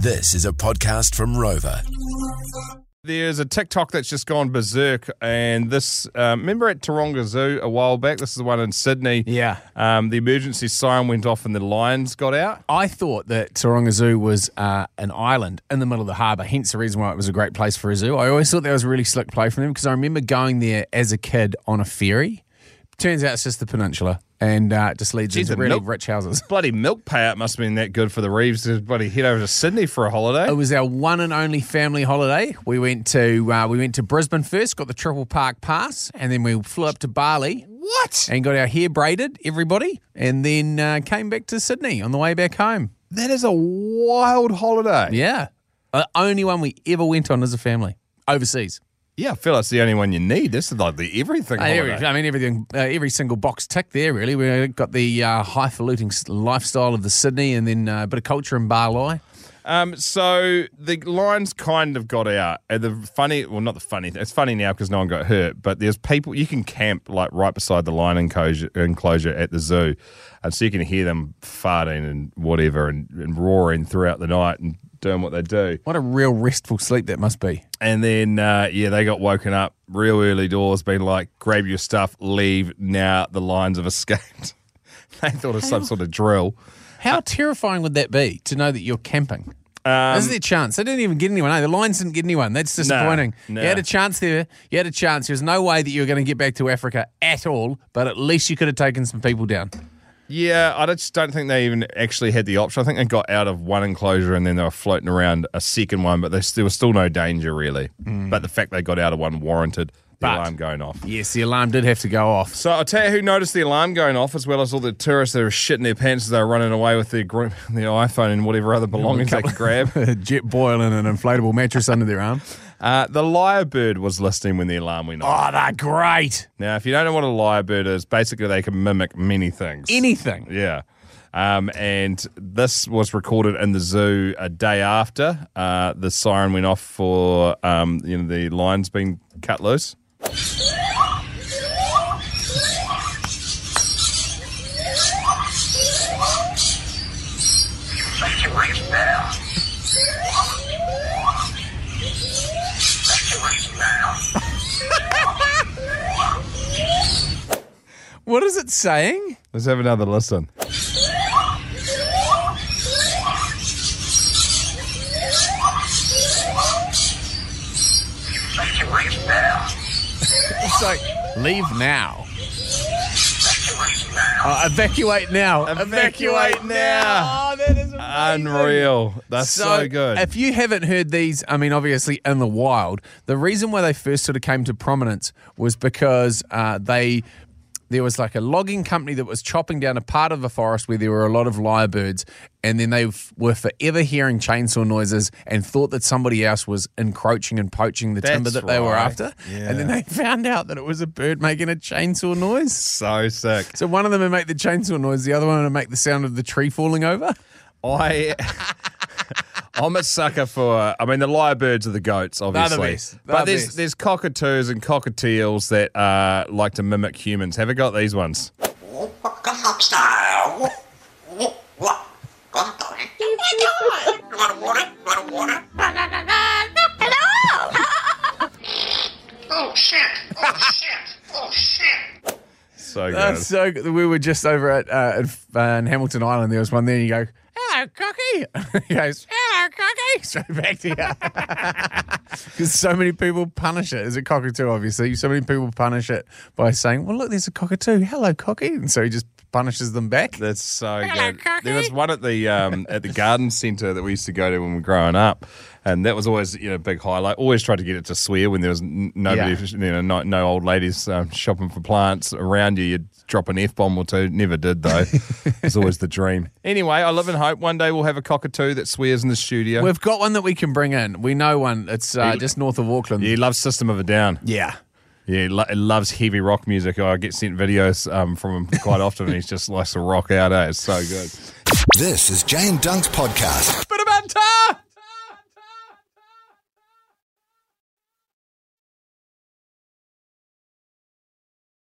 This is a podcast from Rover. There's a TikTok that's just gone berserk, and this uh, remember at Taronga Zoo a while back. This is the one in Sydney. Yeah. Um, the emergency siren went off, and the lions got out. I thought that Taronga Zoo was uh, an island in the middle of the harbour, hence the reason why it was a great place for a zoo. I always thought that was a really slick play from them because I remember going there as a kid on a ferry. Turns out it's just the peninsula and uh, it just leads Jeez, into really milk- rich houses. Bloody milk payout must have been that good for the Reeves to bloody head over to Sydney for a holiday. It was our one and only family holiday. We went to uh, we went to Brisbane first, got the Triple Park Pass, and then we flew up to Bali what? and got our hair braided, everybody, and then uh, came back to Sydney on the way back home. That is a wild holiday. Yeah, the only one we ever went on as a family overseas. Yeah, I feel it's the only one you need. This is like the everything Uh, every- I mean, everything, uh, every single box tick there. Really, we've got the uh, highfalutin lifestyle of the Sydney, and then uh, a bit of culture in Barloi. Um, so the lions kind of got out. And the funny, well, not the funny. It's funny now because no one got hurt. But there's people you can camp like right beside the lion enclosure, enclosure at the zoo, and so you can hear them farting and whatever and, and roaring throughout the night and doing what they do. What a real restful sleep that must be. And then uh, yeah, they got woken up real early doors, being like, "Grab your stuff, leave now." The lions have escaped. they thought it was some sort of drill. How terrifying would that be to know that you're camping? Um, Is there a chance? They didn't even get anyone. eh? The Lions didn't get anyone. That's disappointing. no. You had a chance there. You had a chance. There's no way that you were going to get back to Africa at all, but at least you could have taken some people down. Yeah, I just don't think they even actually had the option. I think they got out of one enclosure and then they were floating around a second one, but there there was still no danger really. But the fact they got out of one warranted the But- alarm going off. Yes, the alarm did have to go off. So I'll tell you who noticed the alarm going off, as well as all the tourists that were shitting their pants as they were running away with their gr- their iPhone and whatever other belongings they could grab. a jet boil and an inflatable mattress under their arm. Uh, the lyrebird was listening when the alarm went off. Oh, they're great. Now, if you don't know what a lyrebird is, basically they can mimic many things. Anything. Yeah. Um, and this was recorded in the zoo a day after uh, the siren went off for um, you know the lions being cut loose. What is it saying? Let's have another listen. It's like, leave now. Oh, evacuate now. Evacuate now. Oh, that is amazing. Unreal. That's so, good. If you haven't heard these, I mean, obviously in the wild, the reason why they first sort of came to prominence was because uh, they. There was like a logging company that was chopping down a part of the forest where there were a lot of lyrebirds, and then they f- were forever hearing chainsaw noises and thought that somebody else was encroaching and poaching the timber That's that they were right. after. And then they found out that it was a bird making a chainsaw noise. so sick. So one of them would make the chainsaw noise, the other one would make the sound of the tree falling over. I. I'm a sucker for. I mean, the lyrebirds are the goats, obviously. best. They're But the there's best. there's cockatoos and cockatiels that uh, like to mimic humans. Have you got these ones? Oh shit! Oh shit! Oh shit! So good. That's so good. We were just over at uh, at, uh, in Hamilton Island. There was one there, and you go, "Hello, cocky." he goes, "Hello, cocky." Straight back to you. Because so many people punish it. Is a cockatoo? Obviously, so many people punish it by saying, "Well, look, there's a cockatoo. Hello, cocky," and so he just punishes them back. That's so good. There was one at the um, at the garden centre that we used to go to when we were growing up, and that was always you know a big highlight. Always tried to get it to swear when there was n- nobody, Yeah. you know, no, no old ladies um, shopping for plants around you. You'd drop an f bomb or two. Never did though. it's always the dream. Anyway, I live in hope. One day we'll have a cockatoo that swears in the studio. We've got one that we can bring in. We know one. It's uh, He- just north of Auckland. yeah, he loves System of a Down. yeah. Yeah, lo- loves heavy rock music. I get sent videos um, from him quite often, and he's just likes to rock out. Eh? It's so good. This is Jane Dunk's podcast. Bit.